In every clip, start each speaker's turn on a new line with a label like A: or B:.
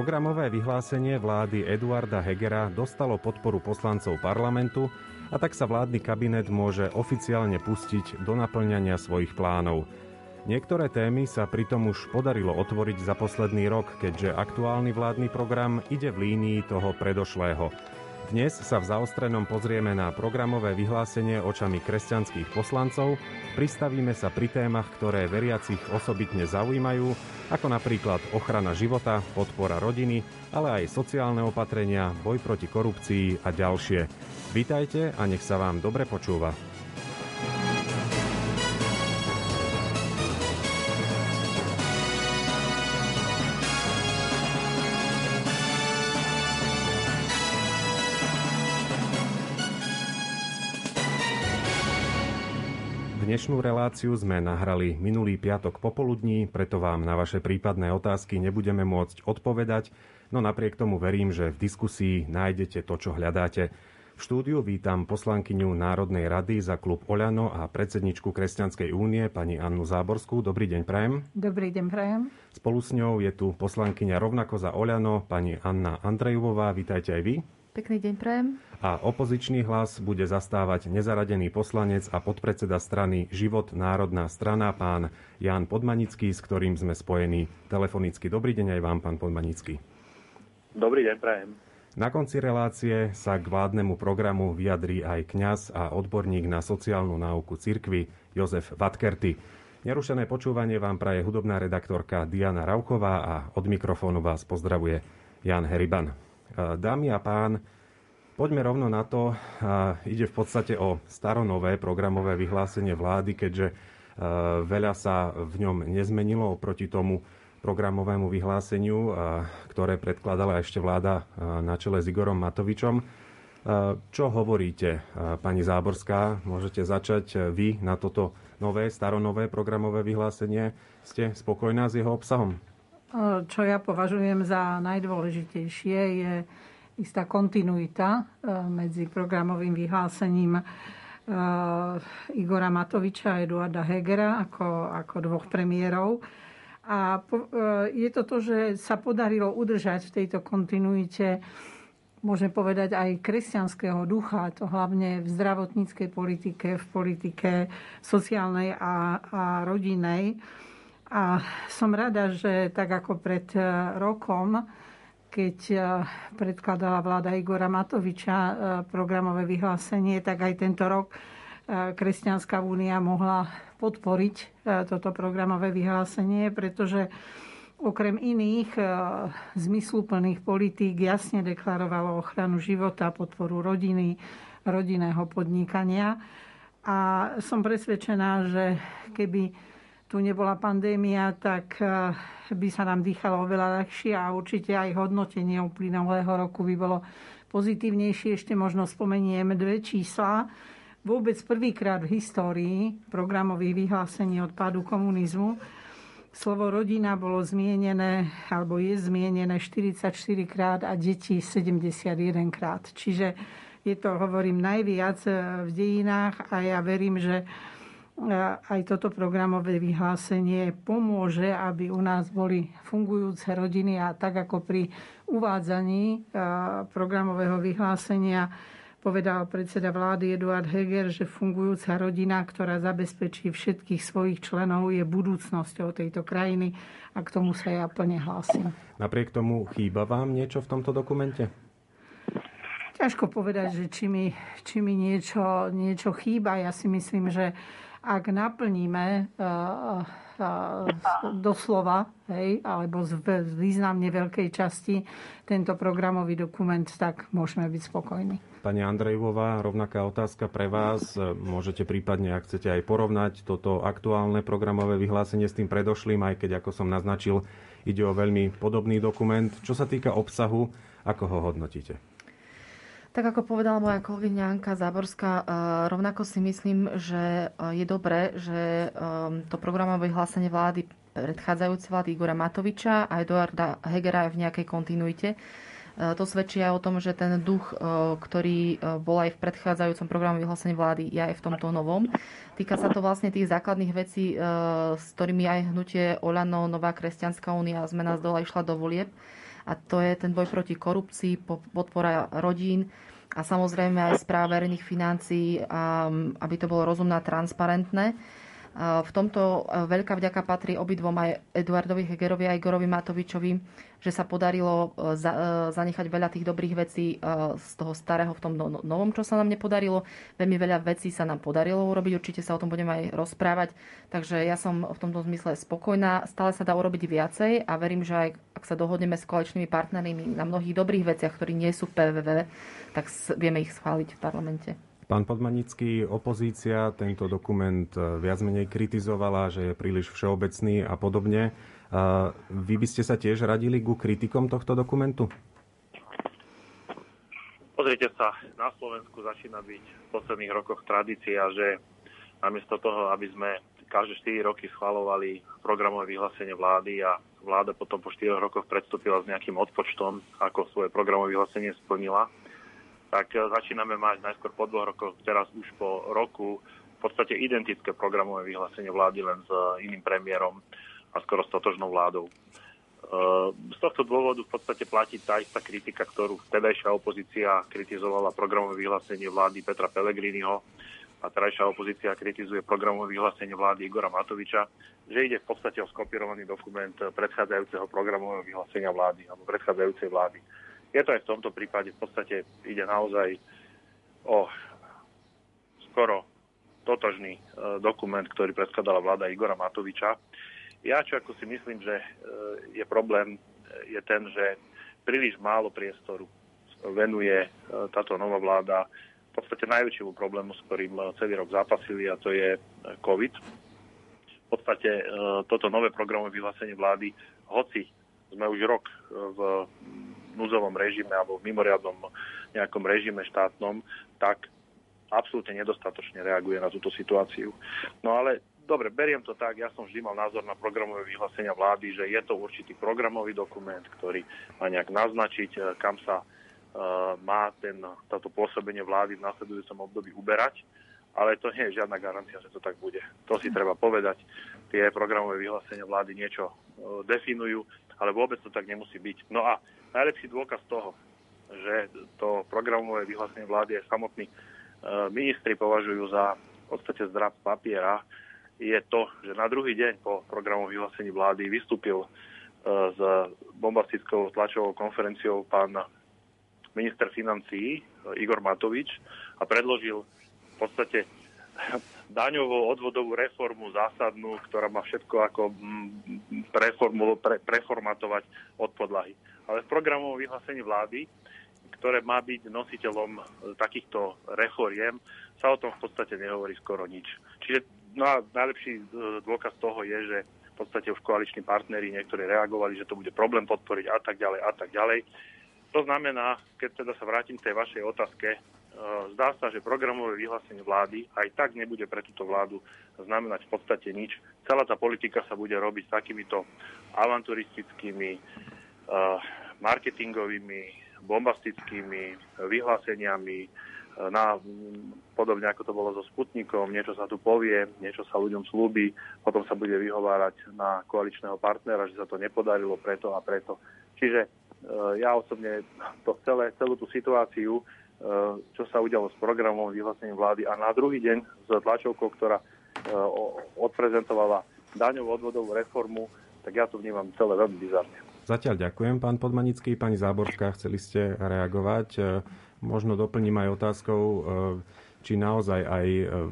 A: Programové vyhlásenie vlády Eduarda Hegera dostalo podporu poslancov parlamentu a tak sa vládny kabinet môže oficiálne pustiť do naplňania svojich plánov. Niektoré témy sa pritom už podarilo otvoriť za posledný rok, keďže aktuálny vládny program ide v línii toho predošlého. Dnes sa v zaostrenom pozrieme na programové vyhlásenie očami kresťanských poslancov, pristavíme sa pri témach, ktoré veriacich osobitne zaujímajú, ako napríklad ochrana života, podpora rodiny, ale aj sociálne opatrenia, boj proti korupcii a ďalšie. Vítajte a nech sa vám dobre počúva. Dnešnú reláciu sme nahrali minulý piatok popoludní, preto vám na vaše prípadné otázky nebudeme môcť odpovedať, no napriek tomu verím, že v diskusii nájdete to, čo hľadáte. V štúdiu vítam poslankyňu Národnej rady za klub Oľano a predsedničku Kresťanskej únie pani Annu Záborskú. Dobrý deň, prajem.
B: Dobrý deň, prajem.
A: Spolu s ňou je tu poslankyňa rovnako za Oľano, pani Anna Andrejová. Vítajte aj vy.
C: Pekný deň, prajem
A: a opozičný hlas bude zastávať nezaradený poslanec a podpredseda strany Život národná strana, pán Ján Podmanický, s ktorým sme spojení telefonicky. Dobrý deň aj vám, pán Podmanický.
D: Dobrý deň, prajem.
A: Na konci relácie sa k vládnemu programu vyjadrí aj kňaz a odborník na sociálnu náuku cirkvy Jozef Vatkerty. Nerušené počúvanie vám praje hudobná redaktorka Diana Rauchová a od mikrofónu vás pozdravuje Jan Heriban. Dámy a pán, Poďme rovno na to. Ide v podstate o staronové programové vyhlásenie vlády, keďže veľa sa v ňom nezmenilo oproti tomu programovému vyhláseniu, ktoré predkladala ešte vláda na čele s Igorom Matovičom. Čo hovoríte, pani Záborská? Môžete začať vy na toto nové, staronové programové vyhlásenie. Ste spokojná s jeho obsahom?
B: Čo ja považujem za najdôležitejšie je istá kontinuita e, medzi programovým vyhlásením e, Igora Matoviča a Eduarda Hegera ako, ako dvoch premiérov. A e, je to to, že sa podarilo udržať v tejto kontinuite môžeme povedať aj kresťanského ducha, to hlavne v zdravotníckej politike, v politike sociálnej a, a rodinnej. A som rada, že tak ako pred rokom keď e, predkladala vláda Igora Matoviča e, programové vyhlásenie, tak aj tento rok e, Kresťanská únia mohla podporiť toto programové vyhlásenie, pretože okrem iných zmysluplných politík jasne deklarovalo ochranu života, podporu rodiny, rodinného podnikania. A som presvedčená, že keby tu nebola pandémia, tak eh, by sa nám dýchalo oveľa ľahšie a určite aj hodnotenie uplynulého roku by bolo pozitívnejšie. Ešte možno spomeniem dve čísla. Vôbec prvýkrát v histórii programových vyhlásení odpadu komunizmu slovo rodina bolo zmienené, alebo je zmienené 44 krát a deti 71 krát. Čiže je to, hovorím, najviac eh, v dejinách a ja verím, že aj toto programové vyhlásenie pomôže, aby u nás boli fungujúce rodiny a tak ako pri uvádzaní programového vyhlásenia povedal predseda vlády Eduard Heger, že fungujúca rodina, ktorá zabezpečí všetkých svojich členov, je budúcnosťou tejto krajiny a k tomu sa ja plne hlásim.
A: Napriek tomu chýba vám niečo v tomto dokumente?
B: Ťažko povedať, že či mi, či mi niečo, niečo chýba. Ja si myslím, že ak naplníme eh, eh, doslova, hej, alebo z významne veľkej časti tento programový dokument, tak môžeme byť spokojní.
A: Pani Andrejová, rovnaká otázka pre vás. Môžete prípadne, ak chcete, aj porovnať toto aktuálne programové vyhlásenie s tým predošlým, aj keď, ako som naznačil, ide o veľmi podobný dokument. Čo sa týka obsahu, ako ho hodnotíte?
C: Tak ako povedala moja kolegyňa Anka Záborská, eh, rovnako si myslím, že eh, je dobré, že eh, to programové vyhlásenie vlády predchádzajúce vlády Igora Matoviča a Eduarda Hegera je v nejakej kontinuite. To svedčí aj o tom, že ten duch, ktorý bol aj v predchádzajúcom programu vyhlásení vlády, je aj v tomto novom. Týka sa to vlastne tých základných vecí, s ktorými aj hnutie Olano, Nová kresťanská únia, zmena z dola išla do volieb a to je ten boj proti korupcii, podpora rodín a samozrejme aj správa verejných financií, aby to bolo rozumné a transparentné. V tomto e, veľká vďaka patrí obidvom aj Eduardovi Hegerovi a Igorovi Matovičovi, že sa podarilo e, e, zanechať veľa tých dobrých vecí z toho starého v tom no, no, novom, čo sa nám nepodarilo. Veľmi veľa vecí sa nám podarilo urobiť, určite sa o tom budeme aj rozprávať. Takže ja som v tomto zmysle spokojná. Stále sa dá urobiť viacej a verím, že aj ak sa dohodneme s koaličnými partnermi na mnohých dobrých veciach, ktorí nie sú v PVV, tak vieme ich schváliť v parlamente.
A: Pán Podmanický, opozícia tento dokument e, viac menej kritizovala, že je príliš všeobecný a podobne. E, vy by ste sa tiež radili ku kritikom tohto dokumentu?
D: Pozrite sa, na Slovensku začína byť v posledných rokoch tradícia, že namiesto toho, aby sme každé 4 roky schvalovali programové vyhlásenie vlády a vláda potom po 4 rokoch predstúpila s nejakým odpočtom, ako svoje programové vyhlásenie splnila, tak e, začíname mať najskôr po dvoch rokoch, teraz už po roku, v podstate identické programové vyhlásenie vlády len s e, iným premiérom a skoro s totožnou vládou. E, z tohto dôvodu v podstate platí tá istá kritika, ktorú vtedajšia opozícia kritizovala programové vyhlásenie vlády Petra Pellegriniho a terajšia opozícia kritizuje programové vyhlásenie vlády Igora Matoviča, že ide v podstate o skopírovaný dokument predchádzajúceho programového vyhlásenia vlády alebo predchádzajúcej vlády. Je to aj v tomto prípade, v podstate ide naozaj o skoro totožný e, dokument, ktorý predkladala vláda Igora Matoviča. Ja čo ako si myslím, že e, je problém, e, je ten, že príliš málo priestoru venuje táto nová vláda v podstate najväčšiemu problému, s ktorým celý rok zápasili, a to je COVID. V podstate toto nové programové vyhlásenie vlády, hoci sme už rok v núzovom režime alebo v mimoriadnom nejakom režime štátnom, tak absolútne nedostatočne reaguje na túto situáciu. No ale dobre, beriem to tak, ja som vždy mal názor na programové vyhlásenia vlády, že je to určitý programový dokument, ktorý má nejak naznačiť, eh, kam sa uh, má ten, toto pôsobenie vlády v následujúcom období uberať, ale to nie je žiadna garancia, že to tak bude. To si treba povedať. Tie programové vyhlásenia vlády niečo uh, definujú, ale vôbec to tak nemusí byť. No a najlepší dôkaz toho, že to programové vyhlásenie vlády aj samotní e, ministri považujú za v podstate zdrab papiera, je to, že na druhý deň po programovom vyhlásení vlády vystúpil e, s bombastickou tlačovou konferenciou pán minister financí e, Igor Matovič a predložil v podstate daňovú odvodovú reformu zásadnú, ktorá má všetko ako pre, preformatovať od podlahy ale v programovom vyhlásení vlády, ktoré má byť nositeľom e, takýchto reforiem, sa o tom v podstate nehovorí skoro nič. Čiže no a najlepší e, dôkaz toho je, že v podstate už koaliční partnery niektorí reagovali, že to bude problém podporiť a tak ďalej a tak ďalej. To znamená, keď teda sa vrátim k tej vašej otázke, e, zdá sa, že programové vyhlásenie vlády aj tak nebude pre túto vládu znamenať v podstate nič. Celá tá politika sa bude robiť takýmito avanturistickými marketingovými, bombastickými vyhláseniami, e, na, podobne ako to bolo so Sputnikom, niečo sa tu povie, niečo sa ľuďom slúbi, potom sa bude vyhovárať na koaličného partnera, že sa to nepodarilo preto a preto. Čiže e, ja osobne to celé, celú tú situáciu, čo sa udialo s programom vyhlásením vlády a na druhý deň s tlačovkou, ktorá odprezentovala daňovú odvodovú reformu, tak ja to vnímam celé veľmi bizarne.
A: Zatiaľ ďakujem, pán Podmanický. Pani Záborská, chceli ste reagovať. E, možno doplním aj otázkou, e, či naozaj aj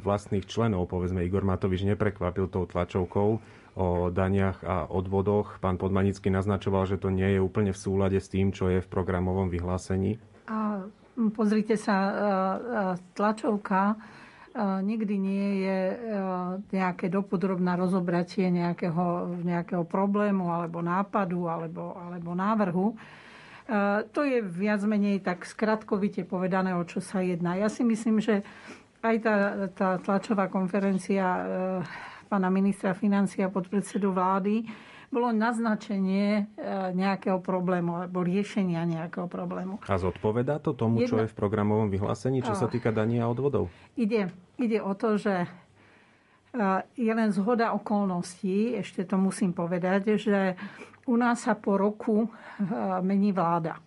A: vlastných členov, povedzme Igor Matovič, neprekvapil tou tlačovkou o daniach a odvodoch. Pán Podmanický naznačoval, že to nie je úplne v súlade s tým, čo je v programovom vyhlásení.
B: A pozrite sa, e, tlačovka nikdy nie je e, nejaké dopodrobná rozobratie nejakého, nejakého problému alebo nápadu alebo, alebo návrhu. E, to je viac menej tak skratkovite povedané, o čo sa jedná. Ja si myslím, že aj tá, tá tlačová konferencia e, pána ministra financia podpredsedu vlády bolo naznačenie e, nejakého problému alebo riešenia nejakého problému.
A: A zodpovedá to tomu, Jedna... čo je v programovom vyhlásení, čo sa týka daní a odvodov?
B: Ide, ide o to, že e, je len zhoda okolností, ešte to musím povedať, že u nás sa po roku mení vláda.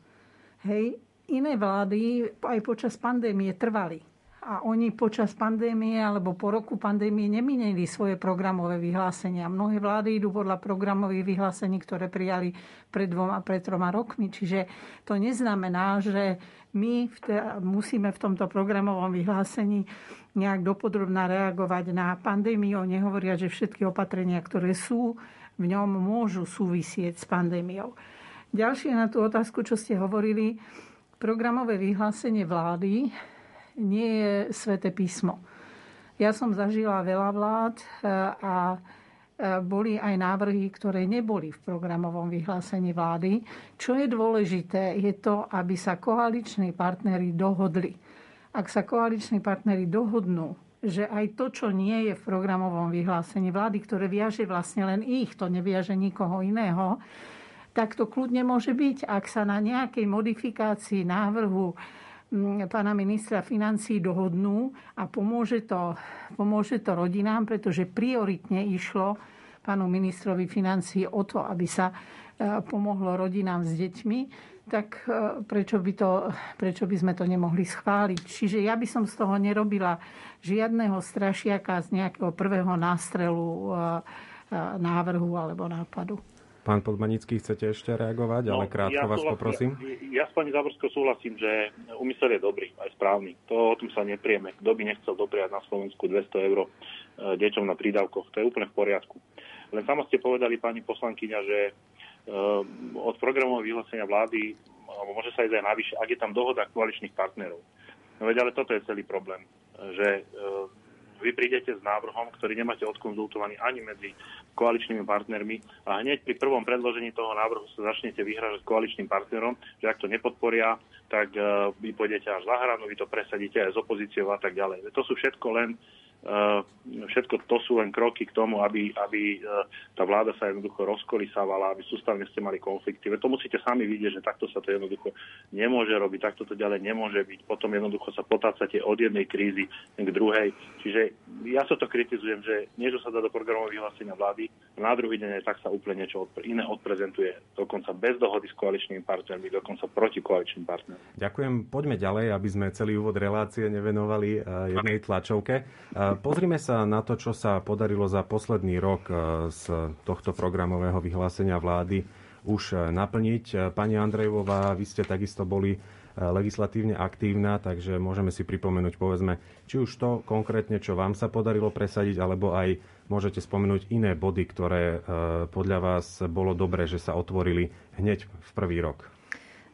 B: Hej, iné vlády aj počas pandémie trvali a oni počas pandémie alebo po roku pandémie neminili svoje programové vyhlásenia. Mnohé vlády idú podľa programových vyhlásení, ktoré prijali pred dvoma, pred troma rokmi. Čiže to neznamená, že my v te, musíme v tomto programovom vyhlásení nejak dopodrobná reagovať na pandémiu. Nehovoria, že všetky opatrenia, ktoré sú v ňom, môžu súvisieť s pandémiou. Ďalšie na tú otázku, čo ste hovorili, programové vyhlásenie vlády nie je sveté písmo. Ja som zažila veľa vlád e, a e, boli aj návrhy, ktoré neboli v programovom vyhlásení vlády. Čo je dôležité, je to, aby sa koaliční partnery dohodli. Ak sa koaliční partnery dohodnú, že aj to, čo nie je v programovom vyhlásení vlády, ktoré viaže vlastne len ich, to neviaže nikoho iného, tak to kľudne môže byť, ak sa na nejakej modifikácii návrhu pána ministra financí dohodnú a pomôže to, pomôže to rodinám, pretože prioritne išlo pánu ministrovi financí o to, aby sa e, pomohlo rodinám s deťmi, tak e, prečo by, to, prečo by sme to nemohli schváliť? Čiže ja by som z toho nerobila žiadneho strašiaka z nejakého prvého nástrelu e, návrhu alebo nápadu.
A: Pán Podmanický, chcete ešte reagovať, ale no, krátko ja vás poprosím.
D: Ja, ja s pani Záborskou súhlasím, že úmysel je dobrý, aj správny. To o tom sa neprieme. Kto by nechcel dopriať na Slovensku 200 eur e, deťom na prídavkoch, to je úplne v poriadku. Len samo ste povedali, pani poslankyňa, že e, od programového vyhlásenia vlády, alebo môže sa ísť aj navyše, ak je tam dohoda koaličných partnerov. No veď, ale toto je celý problém, že e, vy prídete s návrhom, ktorý nemáte odkonzultovaný ani medzi koaličnými partnermi a hneď pri prvom predložení toho návrhu sa začnete vyhrážať koaličným partnerom, že ak to nepodporia, tak uh, vy pôjdete až za hranu, vy to presadíte aj s opozíciou a tak ďalej. To sú všetko len všetko to sú len kroky k tomu, aby, aby uh, tá vláda sa jednoducho rozkolisávala, aby sústavne ste mali konflikty. Veď to musíte sami vidieť, že takto sa to jednoducho nemôže robiť, takto to ďalej nemôže byť. Potom jednoducho sa potácate od jednej krízy k druhej. Čiže ja sa to kritizujem, že niečo sa dá do programového vyhlásenia vlády, na druhý deň tak sa úplne niečo odpre, iné odprezentuje, dokonca bez dohody s koaličnými partnermi, dokonca proti koaličným partnerom.
A: Ďakujem. Poďme ďalej, aby sme celý úvod relácie nevenovali uh, jednej tlačovke. Pozrime sa na to, čo sa podarilo za posledný rok uh, z tohto programového vyhlásenia vlády už naplniť. Pani Andrejová, vy ste takisto boli legislatívne aktívna, takže môžeme si pripomenúť, povedzme, či už to konkrétne, čo vám sa podarilo presadiť, alebo aj môžete spomenúť iné body, ktoré e, podľa vás bolo dobré, že sa otvorili hneď v prvý rok.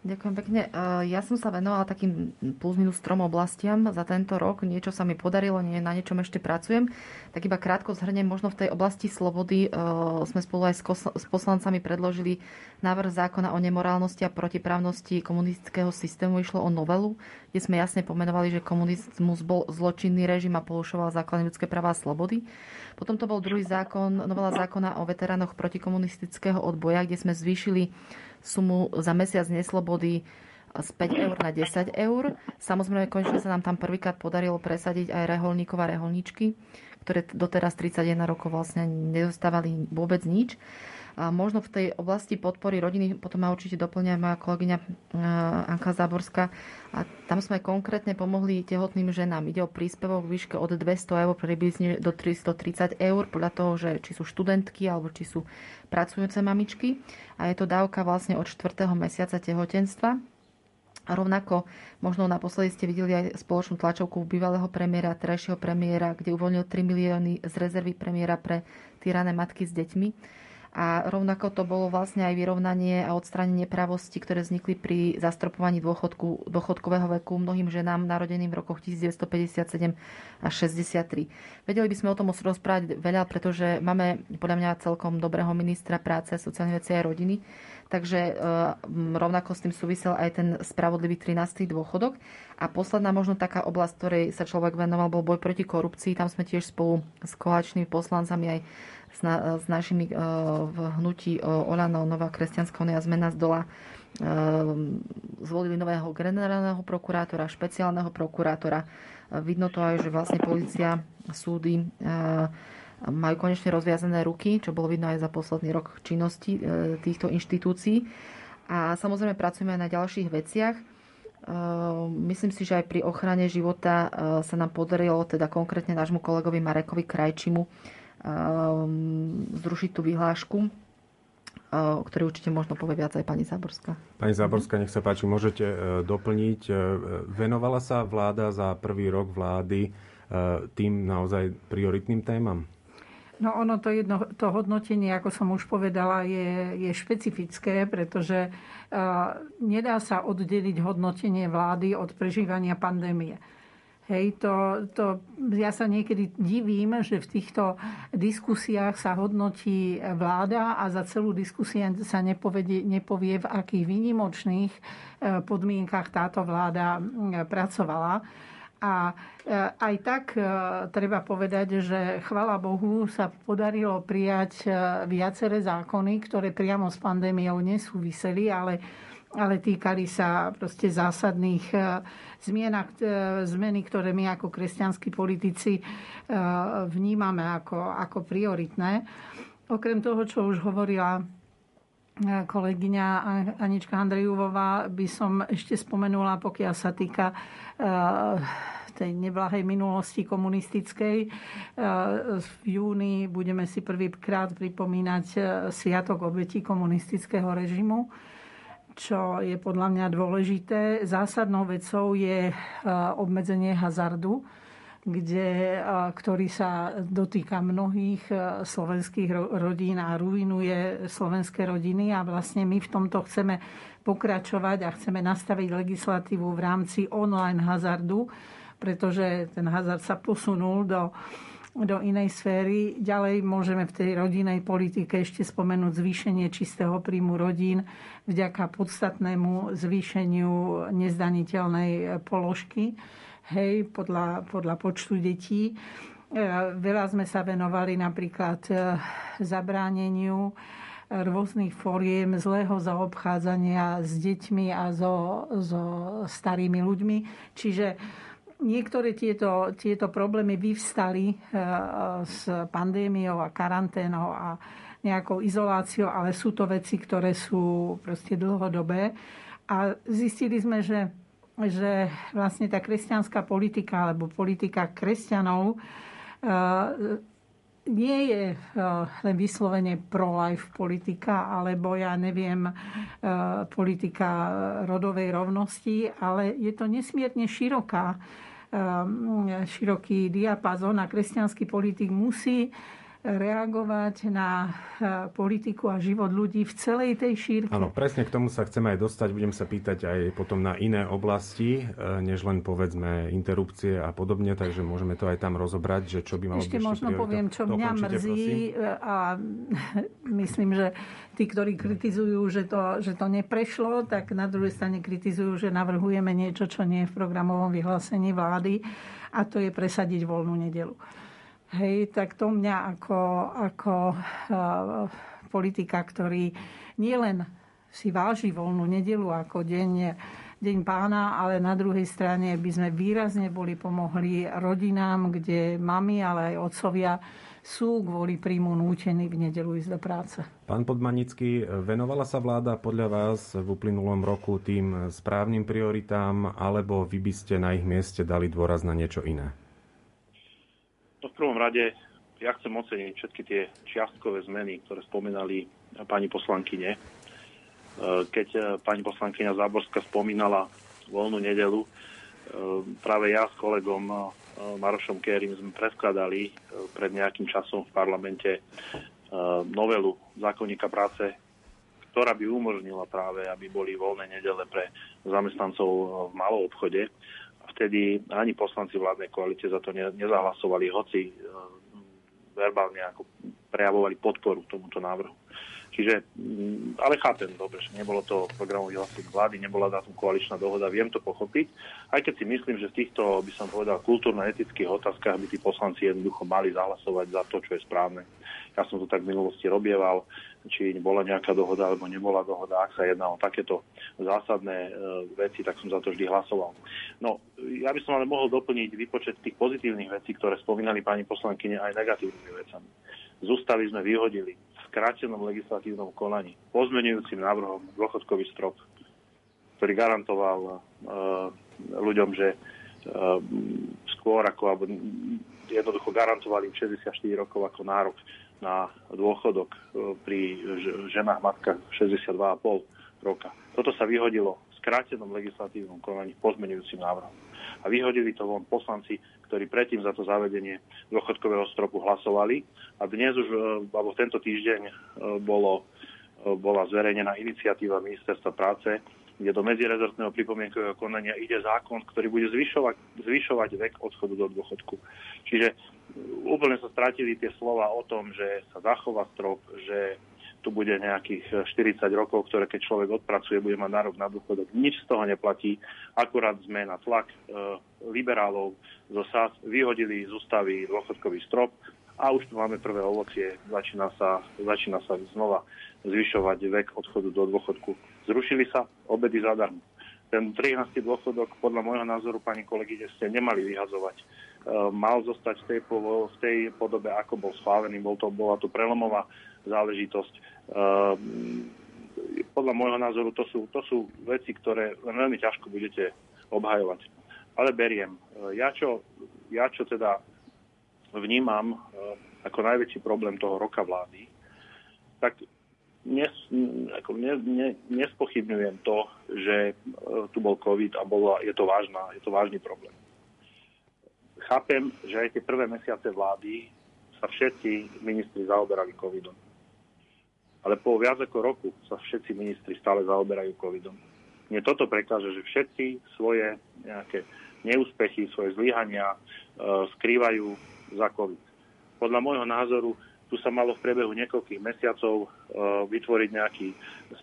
C: Ďakujem pekne. E, ja som sa venovala takým plus minus trom oblastiam za tento rok. Niečo sa mi podarilo, nie, na niečom ešte pracujem. Tak iba krátko zhrnem, možno v tej oblasti slobody e, sme spolu aj s poslancami predložili návrh zákona o nemorálnosti a protiprávnosti komunistického systému. Išlo o novelu, kde sme jasne pomenovali, že komunizmus bol zločinný režim a porušoval základné ľudské práva a slobody. Potom to bol druhý zákon, novela zákona o veteránoch protikomunistického odboja, kde sme zvýšili sumu za mesiac neslobody z 5 eur na 10 eur. Samozrejme, konečne sa nám tam prvýkrát podarilo presadiť aj reholníkov a reholničky, ktoré doteraz 31 rokov vlastne nedostávali vôbec nič. A možno v tej oblasti podpory rodiny, potom ma určite doplňa moja kolegyňa Anka Záborská, a tam sme konkrétne pomohli tehotným ženám. Ide o príspevok v výške od 200 eur približne do 330 eur, podľa toho, že či sú študentky alebo či sú pracujúce mamičky. A je to dávka vlastne od 4. mesiaca tehotenstva. A rovnako možno naposledy ste videli aj spoločnú tlačovku bývalého premiéra, terajšieho premiéra, kde uvoľnil 3 milióny z rezervy premiéra pre týrané matky s deťmi a rovnako to bolo vlastne aj vyrovnanie a odstránenie pravosti, ktoré vznikli pri zastropovaní dôchodku, dôchodkového veku mnohým ženám narodeným v rokoch 1957 a 63. Vedeli by sme o tom rozprávať veľa, pretože máme podľa mňa celkom dobrého ministra práce, sociálnej veci a rodiny. Takže e, rovnako s tým súvisel aj ten spravodlivý 13. dôchodok. A posledná možno taká oblasť, ktorej sa človek venoval, bol boj proti korupcii. Tam sme tiež spolu s koaličnými poslancami aj s, na, s našimi uh, v hnutí uh, Olano, Nová kresťanská unia zmena z dola uh, zvolili nového generálneho prokurátora, špeciálneho prokurátora. Vidno to aj, že vlastne policia, súdy majú konečne rozviazané ruky, čo bolo vidno aj za posledný rok činnosti týchto inštitúcií. A samozrejme pracujeme aj na ďalších veciach. Myslím si, že aj pri ochrane života sa nám podarilo, teda konkrétne nášmu kolegovi Marekovi Krajčimu, zrušiť tú vyhlášku, o ktorej určite možno povie viac aj pani Záborská.
A: Pani Záborská, nech sa páči, môžete e, doplniť. E, venovala sa vláda za prvý rok vlády tým naozaj prioritným témam?
B: No ono to, jedno, to hodnotenie, ako som už povedala, je, je špecifické, pretože uh, nedá sa oddeliť hodnotenie vlády od prežívania pandémie. Hej, to, to, ja sa niekedy divím, že v týchto diskusiách sa hodnotí vláda a za celú diskusiu sa nepovie, nepovie, v akých výnimočných e, podmienkach táto vláda pracovala. A e, aj tak e, treba povedať, že chvala Bohu sa podarilo prijať viaceré zákony, ktoré priamo s pandémiou nesúviseli, ale ale týkali sa proste zásadných e, zmien, e, zmeny, ktoré my ako kresťanskí politici e, vnímame ako, ako prioritné. Okrem toho, čo už hovorila kolegyňa Anička Andrejúvová, by som ešte spomenula, pokiaľ sa týka tej neblahej minulosti komunistickej. V júni budeme si prvýkrát pripomínať Sviatok obetí komunistického režimu čo je podľa mňa dôležité. Zásadnou vecou je e, obmedzenie hazardu, kde, e, ktorý sa dotýka mnohých e, slovenských rodín a ruinuje slovenské rodiny a vlastne my v tomto chceme pokračovať a chceme nastaviť legislatívu v rámci online hazardu, pretože ten hazard sa posunul do do inej sféry. Ďalej môžeme v tej rodinej politike ešte spomenúť zvýšenie čistého príjmu rodín vďaka podstatnému zvýšeniu nezdaniteľnej položky hej, podľa, podľa počtu detí. E, veľa sme sa venovali napríklad e, zabráneniu rôznych fóriem zlého zaobchádzania s deťmi a so, so starými ľuďmi. Čiže niektoré tieto, tieto problémy vyvstali eh, s pandémiou a karanténou a nejakou izoláciou, ale sú to veci, ktoré sú proste dlhodobé. A zistili sme, že, že vlastne tá kresťanská politika alebo politika kresťanov eh, nie je eh, len vyslovene pro-life politika, alebo ja neviem, politika rodovej rovnosti, ale je to nesmierne široká široký diapazon a kresťanský politik musí reagovať na uh, politiku a život ľudí v celej tej šírke.
A: Áno, presne k tomu sa chceme aj dostať. Budem sa pýtať aj potom na iné oblasti, uh, než len povedzme interrupcie a podobne, takže môžeme to aj tam rozobrať, že čo by malo
B: Ešte byť možno priorita. poviem, čo mňa mrzí prosím. a myslím, že tí, ktorí kritizujú, že to, že to neprešlo, tak na druhej strane kritizujú, že navrhujeme niečo, čo nie je v programovom vyhlásení vlády a to je presadiť voľnú nedelu. Hej, tak to mňa ako, ako uh, politika, ktorý nielen si váži voľnú nedelu ako deň, deň pána, ale na druhej strane by sme výrazne boli pomohli rodinám, kde mami, ale aj otcovia sú kvôli príjmu nútení v nedelu ísť do práce.
A: Pán Podmanický, venovala sa vláda podľa vás v uplynulom roku tým správnym prioritám, alebo vy by ste na ich mieste dali dôraz na niečo iné?
D: Prvom rade ja chcem oceniť všetky tie čiastkové zmeny, ktoré spomínali pani poslankyne. E, keď e, pani poslankyňa Záborská spomínala voľnú nedelu, e, práve ja s kolegom Marošom Kérim sme predkladali pred nejakým časom v parlamente novelu zákonníka práce, ktorá by umožnila práve, aby boli voľné nedele pre zamestnancov v malom obchode. Vtedy ani poslanci vládnej koalície za to nezahlasovali, hoci e, verbálne ako prejavovali podporu tomuto návrhu. Čiže, mm, ale chápem, dobre, že nebolo to programové vyhlásenie vlády, nebola na tom koaličná dohoda, viem to pochopiť. Aj keď si myslím, že v týchto, by som povedal, kultúrno-etických otázkach by tí poslanci jednoducho mali zahlasovať za to, čo je správne. Ja som to tak v minulosti robieval. Či bola nejaká dohoda alebo nebola dohoda. Ak sa jedná o takéto zásadné e, veci, tak som za to vždy hlasoval. No, ja by som ale mohol doplniť výpočet tých pozitívnych vecí, ktoré spomínali pani poslankyne aj negatívnymi vecami. Z ústavy sme vyhodili v skrátenom legislatívnom konaní pozmenujúcim návrhom dôchodkový strop, ktorý garantoval uh, ľuďom, že uh, skôr ako, alebo jednoducho garantovali 64 rokov ako nárok na dôchodok e, pri ženách matkách 62,5 roka. Toto sa vyhodilo v skrátenom legislatívnom konaní pozmenujúcim návrhom. A vyhodili to von poslanci, ktorí predtým za to zavedenie dôchodkového stropu hlasovali. A dnes už, e, alebo tento týždeň e, bolo, bola zverejnená iniciatíva Ministerstva práce, kde do medzirezortného pripomienkového konania ide zákon, ktorý bude zvyšovať, zvyšovať vek odchodu do dôchodku. Čiže úplne sa stratili tie slova o tom, že sa zachová strop, že tu bude nejakých 40 rokov, ktoré keď človek odpracuje, bude mať nárok na dôchodok. Nič z toho neplatí. Akurát sme na tlak e, liberálov zo SAS vyhodili z ústavy dôchodkový strop a už tu máme prvé ovocie. Začína sa, začína sa znova zvyšovať vek odchodu do dôchodku. Zrušili sa obedy zadarmo. Ten 13. dôchodok podľa môjho názoru, pani kolegyne, ste nemali vyhazovať. E, mal zostať v tej, v tej podobe, ako bol schválený. Bol to, bola to prelomová záležitosť. E, podľa môjho názoru to sú, to sú veci, ktoré veľmi ťažko budete obhajovať. Ale beriem. E, ja čo, ja čo teda vnímam ako najväčší problém toho roka vlády, tak nes, ako ne, ne, nespochybňujem to, že e, tu bol COVID a bola, je, to vážna, je to vážny problém. Chápem, že aj tie prvé mesiace vlády sa všetci ministri zaoberali covidom. Ale po viac ako roku sa všetci ministri stále zaoberajú covidom. Mne toto prekáže, že všetci svoje nejaké neúspechy, svoje zlyhania e, skrývajú za covid. Podľa môjho názoru tu sa malo v priebehu niekoľkých mesiacov e, vytvoriť nejaký,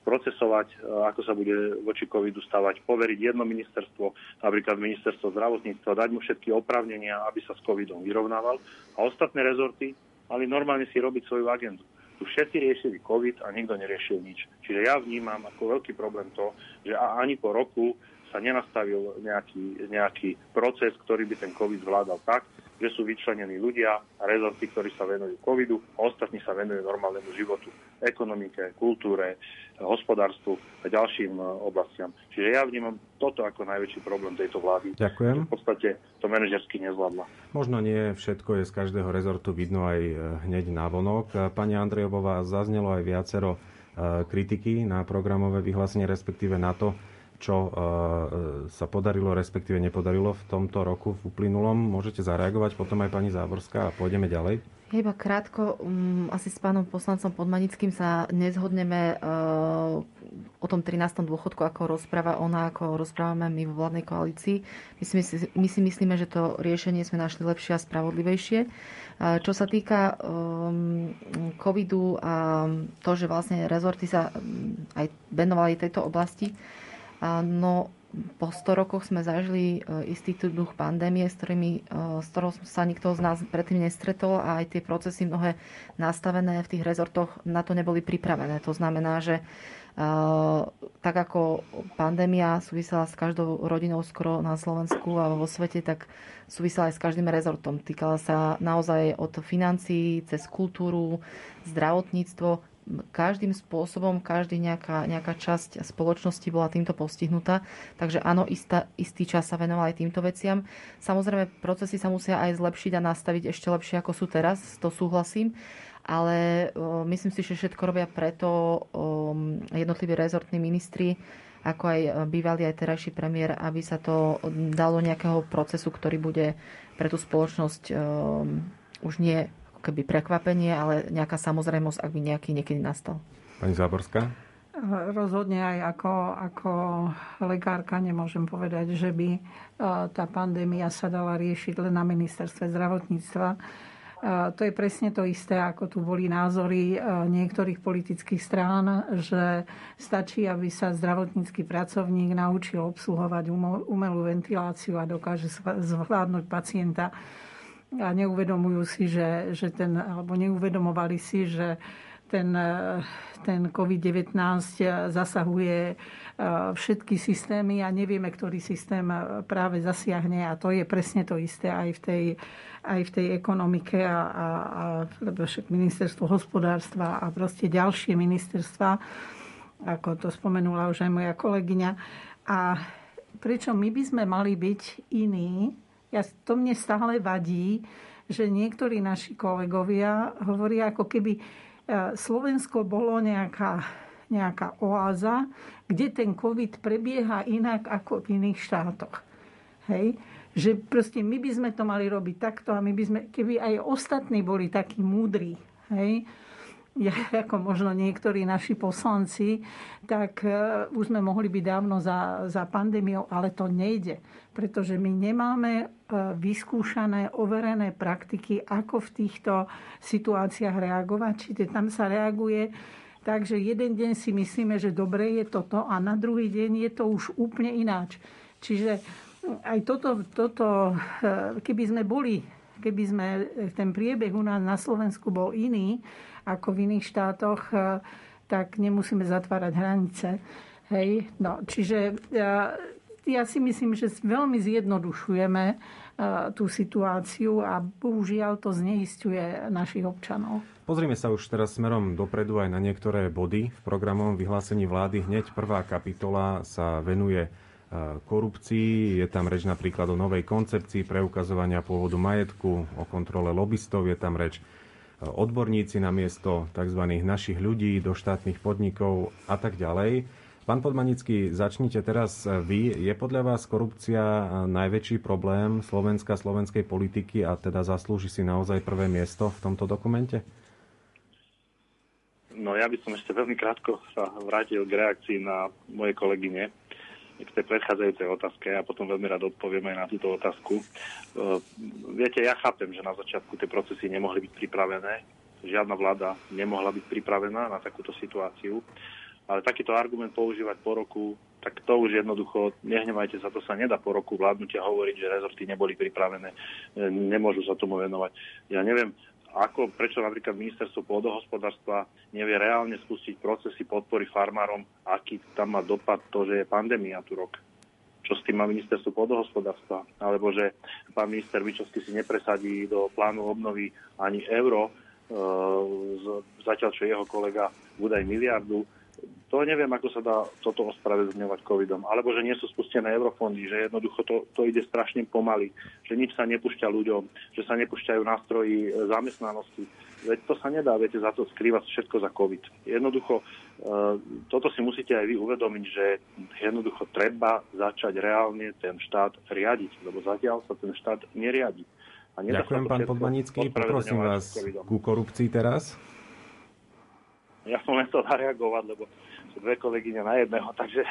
D: sprocesovať, e, ako sa bude voči covidu stavať, poveriť jedno ministerstvo, napríklad ministerstvo zdravotníctva, dať mu všetky oprávnenia, aby sa s covidom vyrovnával a ostatné rezorty mali normálne si robiť svoju agendu. Tu všetci riešili COVID a nikto neriešil nič. Čiže ja vnímam ako veľký problém to, že ani po roku sa nenastavil nejaký, nejaký proces, ktorý by ten COVID zvládal tak, že sú vyčlenení ľudia a rezorty, ktorí sa venujú covidu a ostatní sa venujú normálnemu životu, ekonomike, kultúre, hospodárstvu a ďalším e, oblastiam. Čiže ja vnímam toto ako najväčší problém tejto vlády.
A: Ďakujem.
D: V podstate to manažersky nezvládla.
A: Možno nie všetko je z každého rezortu vidno aj e, hneď na vonok. E, pani Andrejová, zaznelo aj viacero kritiky na programové vyhlásenie, respektíve na to, čo e, sa podarilo, respektíve nepodarilo v tomto roku, v uplynulom. Môžete zareagovať potom aj pani Záborská a pôjdeme ďalej.
C: Iba krátko, um, asi s pánom poslancom Podmanickým sa nezhodneme uh, o tom 13. dôchodku, ako rozpráva ona, ako rozprávame my vo vládnej koalícii. My si, my si myslíme, že to riešenie sme našli lepšie a spravodlivejšie. Uh, čo sa týka um, covidu a to, že vlastne rezorty sa um, aj venovali tejto oblasti, No, po 100 rokoch sme zažili e, istý duch pandémie, s, ktorými, e, s ktorou sa nikto z nás predtým nestretol a aj tie procesy mnohé nastavené v tých rezortoch na to neboli pripravené. To znamená, že e, tak ako pandémia súvisela s každou rodinou skoro na Slovensku a vo svete, tak súvisela aj s každým rezortom. Týkala sa naozaj od financií cez kultúru, zdravotníctvo, každým spôsobom, každý nejaká, nejaká časť spoločnosti bola týmto postihnutá. Takže áno, istá, istý čas sa venoval aj týmto veciam. Samozrejme, procesy sa musia aj zlepšiť a nastaviť ešte lepšie, ako sú teraz, to súhlasím. Ale o, myslím si, že všetko robia preto o, jednotliví rezortní ministri, ako aj bývalý aj terajší premiér, aby sa to dalo nejakého procesu, ktorý bude pre tú spoločnosť už nie keby prekvapenie, ale nejaká samozrejmosť, ak by nejaký niekedy nastal.
A: Pani Záborská?
B: Rozhodne aj ako, ako lekárka nemôžem povedať, že by e, tá pandémia sa dala riešiť len na ministerstve zdravotníctva. E, to je presne to isté, ako tu boli názory e, niektorých politických strán, že stačí, aby sa zdravotnícky pracovník naučil obsluhovať umelú ventiláciu a dokáže zvládnuť pacienta a neuvedomujú si, že, že ten, alebo neuvedomovali si, že ten, ten COVID-19 zasahuje všetky systémy a nevieme, ktorý systém práve zasiahne a to je presne to isté aj v tej, aj v tej ekonomike a, a, a ministerstvo hospodárstva a proste ďalšie ministerstva, ako to spomenula už aj moja kolegyňa. A prečo my by sme mali byť iní, ja, to mne stále vadí, že niektorí naši kolegovia hovoria, ako keby e, Slovensko bolo nejaká, nejaká oáza, kde ten COVID prebieha inak ako v iných štátoch. Hej? Že proste my by sme to mali robiť takto a my by sme, keby aj ostatní boli takí múdri, hej? Ja, ako možno niektorí naši poslanci, tak uh, už sme mohli byť dávno za, za pandémiou, ale to nejde. Pretože my nemáme uh, vyskúšané, overené praktiky, ako v týchto situáciách reagovať. Čiže tam sa reaguje Takže jeden deň si myslíme, že dobre je toto a na druhý deň je to už úplne ináč. Čiže aj toto, toto eh, keby sme boli, keby sme ten priebeh u nás na Slovensku bol iný ako v iných štátoch, eh, tak nemusíme zatvárať hranice. Hej? No, čiže ja, eh, ja si myslím, že veľmi zjednodušujeme tú situáciu a bohužiaľ to zneistuje našich občanov.
A: Pozrime sa už teraz smerom dopredu aj na niektoré body v programovom vyhlásení vlády. Hneď prvá kapitola sa venuje korupcii. Je tam reč napríklad o novej koncepcii preukazovania pôvodu majetku, o kontrole lobbystov, je tam reč odborníci na miesto tzv. našich ľudí do štátnych podnikov a tak ďalej. Pán Podmanický, začnite teraz vy. Je podľa vás korupcia najväčší problém Slovenska, slovenskej politiky a teda zaslúži si naozaj prvé miesto v tomto dokumente?
D: No ja by som ešte veľmi krátko sa vrátil k reakcii na moje kolegyne k tej predchádzajúcej otázke a potom veľmi rád odpoviem aj na túto otázku. Uh, viete, ja chápem, že na začiatku tie procesy nemohli byť pripravené. Žiadna vláda nemohla byť pripravená na takúto situáciu. Ale takýto argument používať po roku, tak to už jednoducho, nehnevajte sa, to sa nedá po roku vládnutia hovoriť, že rezorty neboli pripravené, e, nemôžu sa tomu venovať. Ja neviem, ako, prečo napríklad ministerstvo pôdohospodárstva nevie reálne spustiť procesy podpory farmárom, aký tam má dopad to, že je pandémia tu rok. Čo s tým má ministerstvo pôdohospodárstva? Alebo že pán minister Vyčovský si nepresadí do plánu obnovy ani euro, e, zatiaľ čo jeho kolega údaj miliardu to neviem, ako sa dá toto ospravedlňovať covidom. Alebo že nie sú spustené eurofondy, že jednoducho to, to ide strašne pomaly, že nič sa nepúšťa ľuďom, že sa nepúšťajú nástroji e, zamestnanosti. Veď to sa nedá, viete, za to skrývať všetko za covid. Jednoducho, e, toto si musíte aj vy uvedomiť, že jednoducho treba začať reálne ten štát riadiť, lebo zatiaľ sa ten štát neriadi.
A: A Ďakujem, pán Podmanický. Poprosím vás ku korupcii teraz.
D: Ja som len to zareagovať, lebo dve kolegyne na jedného, takže...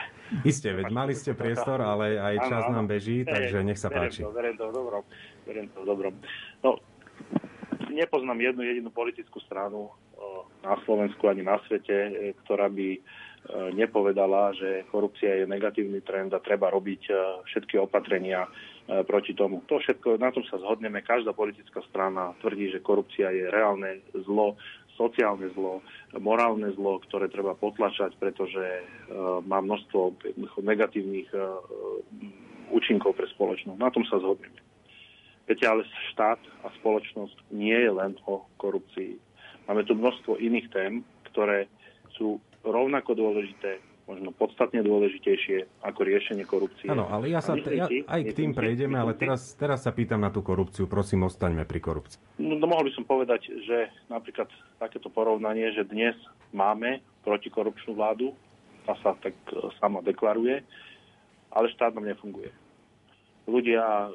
A: Isté, veď mali ste priestor, ale aj čas nám beží, takže nech sa páči.
D: To, verím to dobrom. Verím to dobrom. No, nepoznám jednu jedinú politickú stranu na Slovensku ani na svete, e, ktorá by e, nepovedala, že korupcia je negatívny trend a treba robiť e, všetky opatrenia proti tomu. To všetko, na tom sa zhodneme. Každá politická strana tvrdí, že korupcia je reálne zlo, sociálne zlo, morálne zlo, ktoré treba potlačať, pretože uh, má množstvo negatívnych uh, účinkov pre spoločnosť. Na tom sa zhodneme. Viete, ale štát a spoločnosť nie je len o korupcii. Máme tu množstvo iných tém, ktoré sú rovnako dôležité možno podstatne dôležitejšie ako riešenie korupcie.
A: Áno, ale ja sa ja, aj k tým prejdeme, ale teraz, teraz sa pýtam na tú korupciu. Prosím, ostaňme pri korupcii.
D: No, no mohol by som povedať, že napríklad takéto porovnanie, že dnes máme protikorupčnú vládu, tá sa tak e, sama deklaruje, ale štát nám nefunguje. Ľudia e,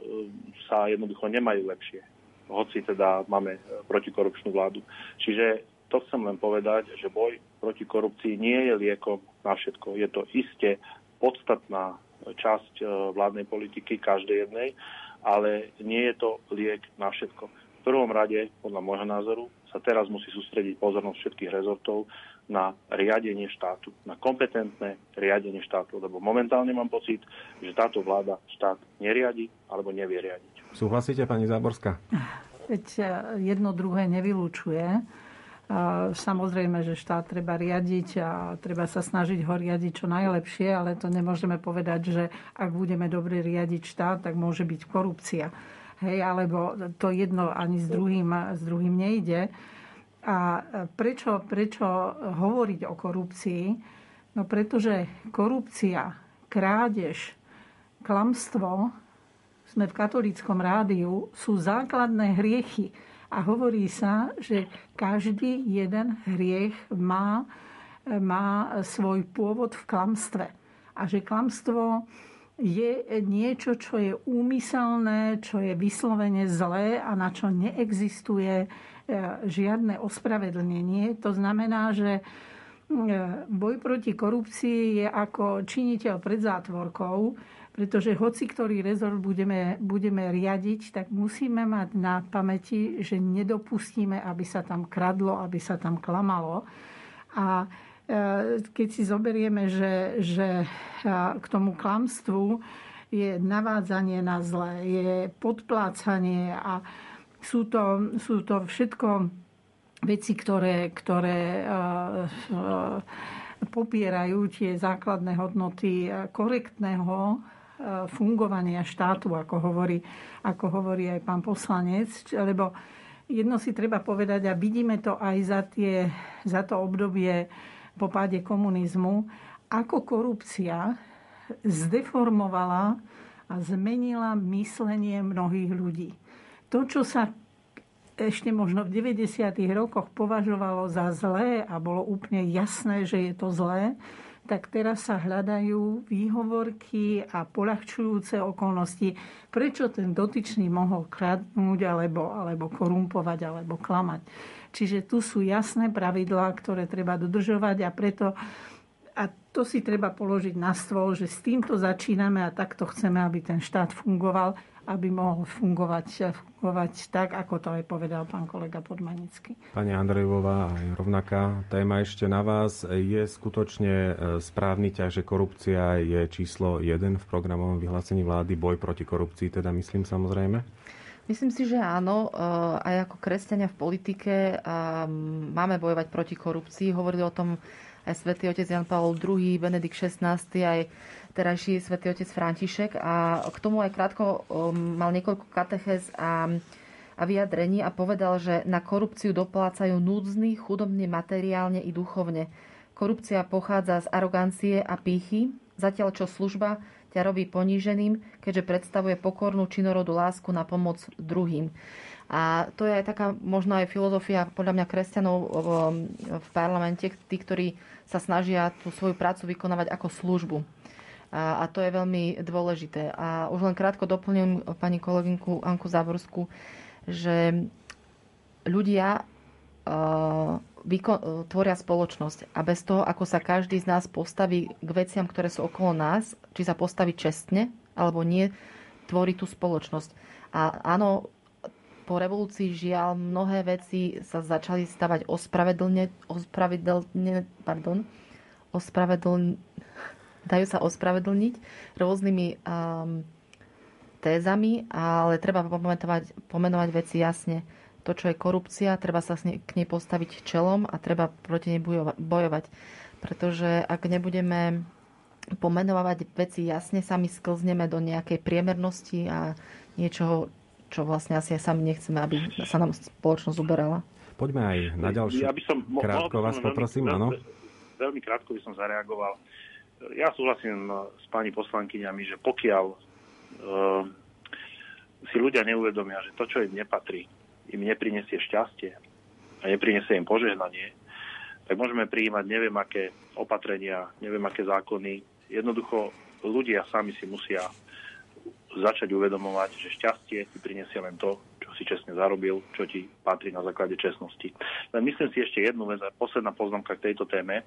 D: sa jednoducho nemajú lepšie, hoci teda máme e, protikorupčnú vládu. Čiže to chcem len povedať, že boj proti korupcii nie je liekom na všetko. Je to iste podstatná časť e, vládnej politiky, každej jednej, ale nie je to liek na všetko. V prvom rade, podľa môjho názoru, sa teraz musí sústrediť pozornosť všetkých rezortov na riadenie štátu, na kompetentné riadenie štátu, lebo momentálne mám pocit, že táto vláda štát neriadi alebo nevie riadiť.
A: Súhlasíte, pani Záborská?
B: Veď e, jedno druhé nevylúčuje Samozrejme, že štát treba riadiť a treba sa snažiť ho riadiť čo najlepšie, ale to nemôžeme povedať, že ak budeme dobre riadiť štát, tak môže byť korupcia. Hej, alebo to jedno ani s druhým, s druhým nejde. A prečo, prečo hovoriť o korupcii? No pretože korupcia, krádež, klamstvo, sme v katolíckom rádiu, sú základné hriechy a hovorí sa, že každý jeden hriech má, má svoj pôvod v klamstve. A že klamstvo je niečo, čo je úmyselné, čo je vyslovene zlé a na čo neexistuje e, žiadne ospravedlnenie. To znamená, že e, boj proti korupcii je ako činiteľ pred zátvorkou, pretože hoci ktorý rezort budeme, budeme riadiť, tak musíme mať na pamäti, že nedopustíme, aby sa tam kradlo, aby sa tam klamalo. A e, keď si zoberieme, že, že k tomu klamstvu je navádzanie na zle, je podplácanie a sú to, sú to všetko veci, ktoré, ktoré e, e, popierajú tie základné hodnoty korektného fungovania štátu, ako hovorí, ako hovorí aj pán poslanec, lebo jedno si treba povedať a vidíme to aj za, tie, za to obdobie po páde komunizmu, ako korupcia zdeformovala a zmenila myslenie mnohých ľudí. To, čo sa ešte možno v 90. rokoch považovalo za zlé a bolo úplne jasné, že je to zlé, tak teraz sa hľadajú výhovorky a polahčujúce okolnosti, prečo ten dotyčný mohol kradnúť alebo, alebo korumpovať alebo klamať. Čiže tu sú jasné pravidlá, ktoré treba dodržovať a preto a to si treba položiť na stôl, že s týmto začíname a takto chceme, aby ten štát fungoval aby mohol fungovať, fungovať tak, ako to aj povedal pán kolega Podmanický.
A: Pani Andrejová, aj rovnaká téma ešte na vás. Je skutočne e, správny ťah, že korupcia je číslo jeden v programovom vyhlásení vlády, boj proti korupcii, teda myslím samozrejme?
C: Myslím si, že áno. E, aj ako kresťania v politike máme bojovať proti korupcii. Hovorili o tom svätý otec Jan Pavel II, Benedikt XVI, aj terajší svätý otec František a k tomu aj krátko um, mal niekoľko katechez a, a vyjadrení a povedal, že na korupciu doplácajú núdzny, chudobne materiálne i duchovne. Korupcia pochádza z arogancie a pýchy, zatiaľ čo služba ťa robí poníženým, keďže predstavuje pokornú činorodú lásku na pomoc druhým. A to je taká možno aj filozofia podľa mňa kresťanov v parlamente, tí, ktorí sa snažia tú svoju prácu vykonávať ako službu. A, to je veľmi dôležité. A už len krátko doplním pani kolegynku Anku Záborskú, že ľudia uh, vyko- tvoria spoločnosť a bez toho, ako sa každý z nás postaví k veciam, ktoré sú okolo nás, či sa postaví čestne alebo nie, tvorí tú spoločnosť. A áno, po revolúcii žiaľ mnohé veci sa začali stavať ospravedlne, ospravedlne, pardon, ospravedlne, dajú sa ospravedlniť rôznymi um, tézami, ale treba pomenovať, veci jasne. To, čo je korupcia, treba sa k nej postaviť čelom a treba proti nej bojovať. Pretože ak nebudeme pomenovať veci jasne, sami sklzneme do nejakej priemernosti a niečoho, čo vlastne asi aj sami nechceme, aby sa nám spoločnosť uberala.
A: Poďme aj na ďalšiu. Ja by som, krátko vás poprosím, áno.
D: Veľmi krátko by som zareagoval ja súhlasím no, s pani poslankyňami, že pokiaľ uh, si ľudia neuvedomia, že to, čo im nepatrí, im neprinesie šťastie a neprinesie im požehnanie, tak môžeme prijímať neviem aké opatrenia, neviem aké zákony. Jednoducho ľudia sami si musia začať uvedomovať, že šťastie ti prinesie len to, čo si čestne zarobil, čo ti patrí na základe čestnosti. Len myslím si ešte jednu vec, posledná poznámka k tejto téme.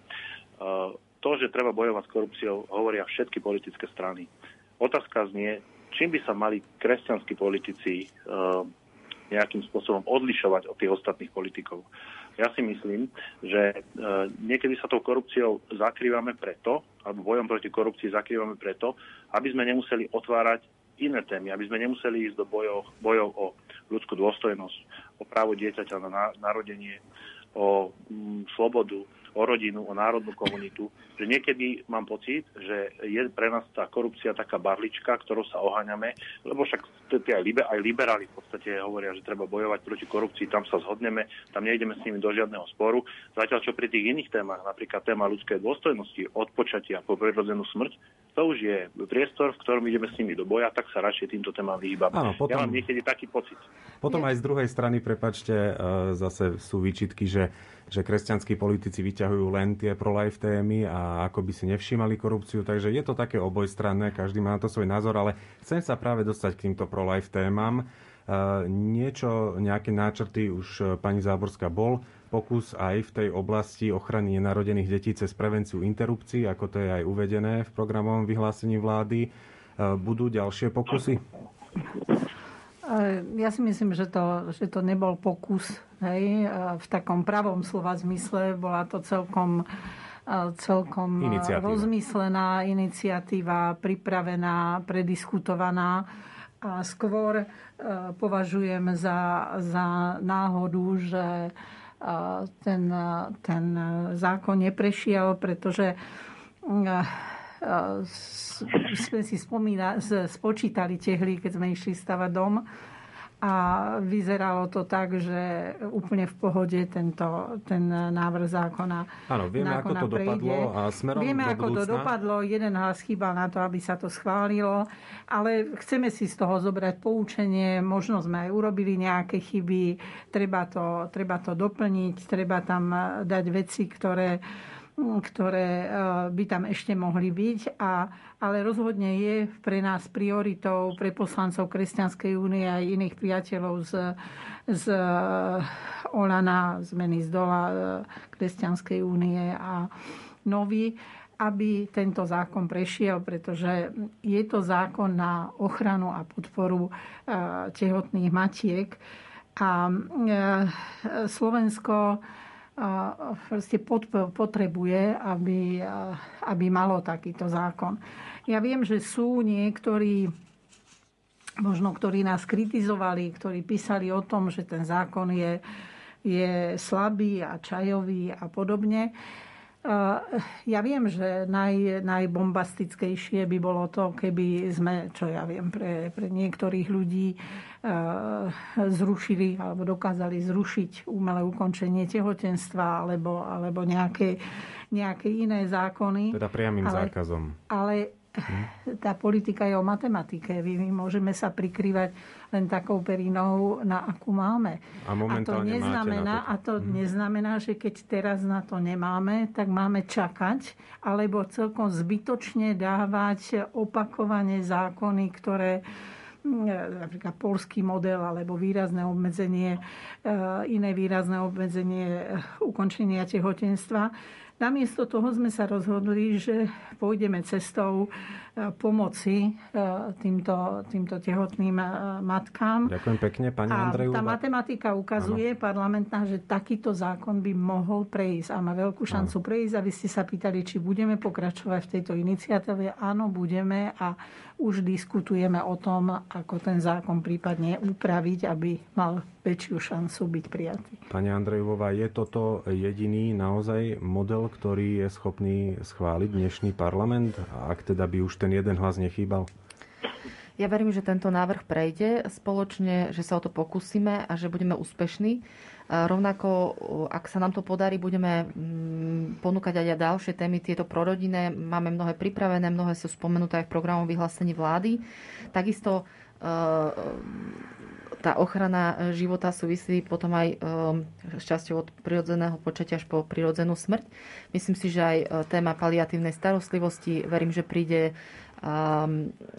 D: Uh, to, že treba bojovať s korupciou, hovoria všetky politické strany. Otázka znie, čím by sa mali kresťanskí politici uh, nejakým spôsobom odlišovať od tých ostatných politikov. Ja si myslím, že uh, niekedy sa tou korupciou zakrývame preto, alebo bojom proti korupcii zakrývame preto, aby sme nemuseli otvárať iné témy, aby sme nemuseli ísť do bojov, bojov o ľudskú dôstojnosť, o právo dieťaťa na narodenie, o mm, slobodu, o rodinu, o národnú komunitu, že niekedy mám pocit, že je pre nás tá korupcia taká barlička, ktorou sa oháňame, lebo však aj, liber, aj liberáli v podstate hovoria, že treba bojovať proti korupcii, tam sa zhodneme, tam nejdeme s nimi do žiadneho sporu. Zatiaľ, čo pri tých iných témach, napríklad téma ľudskej dôstojnosti, odpočatia po prirodzenú smrť, to už je priestor, v ktorom ideme s nimi do boja, tak sa radšej týmto témam vyhýbame. Áno, potom, ja mám niekedy taký pocit.
A: Potom aj z druhej strany, prepačte, e, zase sú výčitky, že, že kresťanskí politici vyťahujú len tie pro-life témy a ako by si nevšímali korupciu, takže je to také obojstranné, každý má na to svoj názor, ale chcem sa práve dostať k týmto pro-life témam. E, niečo, nejaké náčrty už e, pani Záborská bol pokus aj v tej oblasti ochrany nenarodených detí cez prevenciu interrupcií, ako to je aj uvedené v programovom vyhlásení vlády. E, budú ďalšie pokusy?
B: E, ja si myslím, že to, že to nebol pokus hej, e, v takom pravom slova zmysle. Bola to celkom, celkom iniciatíva. rozmyslená iniciatíva, pripravená, prediskutovaná. A skôr považujem za, za náhodu, že ten, ten zákon neprešiel, pretože sme si spomína, spočítali tehly, keď sme išli stavať dom a vyzeralo to tak, že úplne v pohode tento, ten návrh zákona
A: Áno, vieme, ako to prejde. dopadlo a smerom
B: Vieme,
A: do
B: ako budúcna. to dopadlo. Jeden hlas chýbal na to, aby sa to schválilo, ale chceme si z toho zobrať poučenie. Možno sme aj urobili nejaké chyby. Treba to, treba to doplniť, treba tam dať veci, ktoré ktoré e, by tam ešte mohli byť, a, ale rozhodne je pre nás prioritou, pre poslancov Kresťanskej únie a iných priateľov z, z e, Olana, zmeny z dola e, Kresťanskej únie a Nový, aby tento zákon prešiel, pretože je to zákon na ochranu a podporu tehotných matiek. A Slovensko proste potrebuje, aby, aby malo takýto zákon. Ja viem, že sú niektorí, možno ktorí nás kritizovali, ktorí písali o tom, že ten zákon je, je slabý a čajový a podobne. Ja viem, že naj, najbombastickejšie by bolo to, keby sme, čo ja viem, pre, pre niektorých ľudí zrušili alebo dokázali zrušiť umelé ukončenie tehotenstva alebo, alebo nejaké, nejaké iné zákony.
A: Teda priamým ale, zákazom.
B: Ale tá politika je o matematike. My môžeme sa prikrývať len takou perinou, na akú máme.
A: A, a to neznamená,
B: a to hmm. neznamená, že keď teraz na to nemáme, tak máme čakať, alebo celkom zbytočne dávať opakovane zákony, ktoré hm, napríklad polský model alebo výrazné obmedzenie, eh, iné výrazné obmedzenie eh, ukončenia tehotenstva. Namiesto toho sme sa rozhodli, že pôjdeme cestou e, pomoci e, týmto, týmto tehotným e, matkám.
A: Ďakujem pekne, pani Andrejová.
B: tá matematika ukazuje ano. parlamentná, že takýto zákon by mohol prejsť a má veľkú šancu ano. prejsť. A vy ste sa pýtali, či budeme pokračovať v tejto iniciatíve. Áno, budeme a už diskutujeme o tom, ako ten zákon prípadne upraviť, aby mal väčšiu šancu byť prijatý.
A: Pani Andrejová, je toto jediný naozaj model, ktorý je schopný schváliť dnešný parlament? Ak teda by už ten jeden hlas nechýbal?
C: Ja verím, že tento návrh prejde spoločne, že sa o to pokúsime a že budeme úspešní. Rovnako, ak sa nám to podarí, budeme mm, ponúkať aj ďalšie témy, tieto prorodinné. Máme mnohé pripravené, mnohé sú spomenuté aj v programu vyhlásení vlády. Takisto e, tá ochrana života súvisí potom aj e, s časťou od prirodzeného počatia až po prirodzenú smrť. Myslím si, že aj e, téma paliatívnej starostlivosti, verím, že príde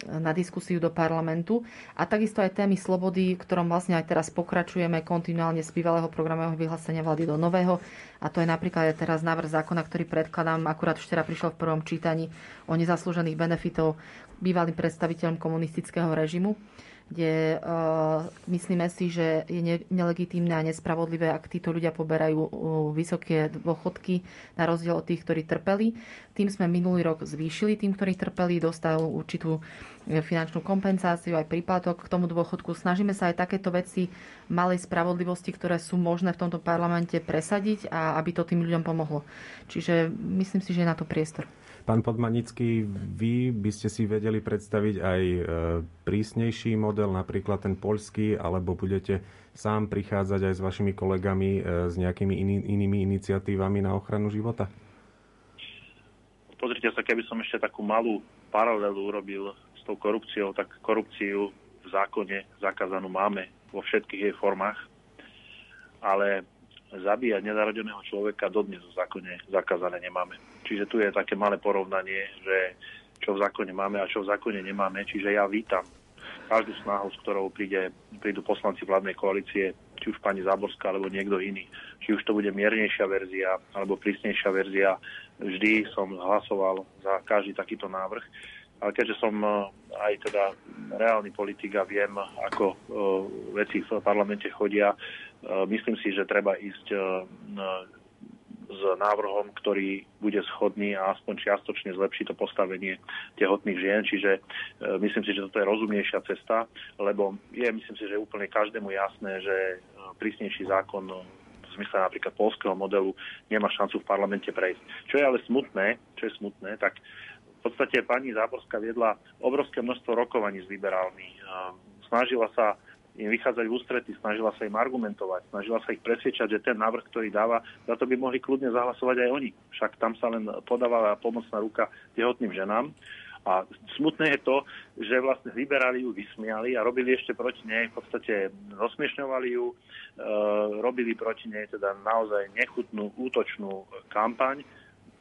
C: na diskusiu do parlamentu. A takisto aj témy slobody, ktorom vlastne aj teraz pokračujeme kontinuálne z bývalého programového vyhlásenia vlády do nového. A to je napríklad aj teraz návrh zákona, ktorý predkladám, akurát včera prišiel v prvom čítaní o nezaslúžených benefitov bývalým predstaviteľom komunistického režimu kde uh, myslíme si, že je ne, nelegitímne a nespravodlivé, ak títo ľudia poberajú uh, vysoké dôchodky na rozdiel od tých, ktorí trpeli. Tým sme minulý rok zvýšili tým, ktorí trpeli, dostali určitú finančnú kompenzáciu, aj príplatok k tomu dôchodku. Snažíme sa aj takéto veci malej spravodlivosti, ktoré sú možné v tomto parlamente presadiť a aby to tým ľuďom pomohlo. Čiže myslím si, že je na to priestor.
A: Pán Podmanický, vy by ste si vedeli predstaviť aj e, prísnejší model, napríklad ten poľský, alebo budete sám prichádzať aj s vašimi kolegami e, s nejakými iný, inými iniciatívami na ochranu života?
D: Pozrite sa, keby som ešte takú malú paralelu urobil s tou korupciou, tak korupciu v zákone zakázanú máme vo všetkých jej formách, ale zabíjať nenarodeného človeka dodnes v zákone zakázané nemáme. Čiže tu je také malé porovnanie, že čo v zákone máme a čo v zákone nemáme. Čiže ja vítam každú snahu, s ktorou príde, prídu poslanci vládnej koalície, či už pani Záborská alebo niekto iný. Či už to bude miernejšia verzia alebo prísnejšia verzia. Vždy som hlasoval za každý takýto návrh ale keďže som e, aj teda reálny politik a viem, ako e, veci v parlamente chodia, myslím si, že treba ísť s návrhom, ktorý bude schodný a aspoň čiastočne zlepší to postavenie tehotných žien. Čiže myslím si, že toto je rozumnejšia cesta, lebo je, myslím si, že úplne každému jasné, že prísnejší zákon v zmysle napríklad polského modelu nemá šancu v parlamente prejsť. Čo je ale smutné, čo je smutné, tak v podstate pani Záborská viedla obrovské množstvo rokovaní s liberálmi. Snažila sa im vychádzať v ústrety, snažila sa im argumentovať, snažila sa ich presviečať, že ten návrh, ktorý dáva, za to by mohli kľudne zahlasovať aj oni. Však tam sa len podávala pomocná ruka tehotným ženám. A smutné je to, že vlastne liberáli ju vysmiali a robili ešte proti nej, v podstate rozmiešňovali ju, e, robili proti nej teda naozaj nechutnú útočnú kampaň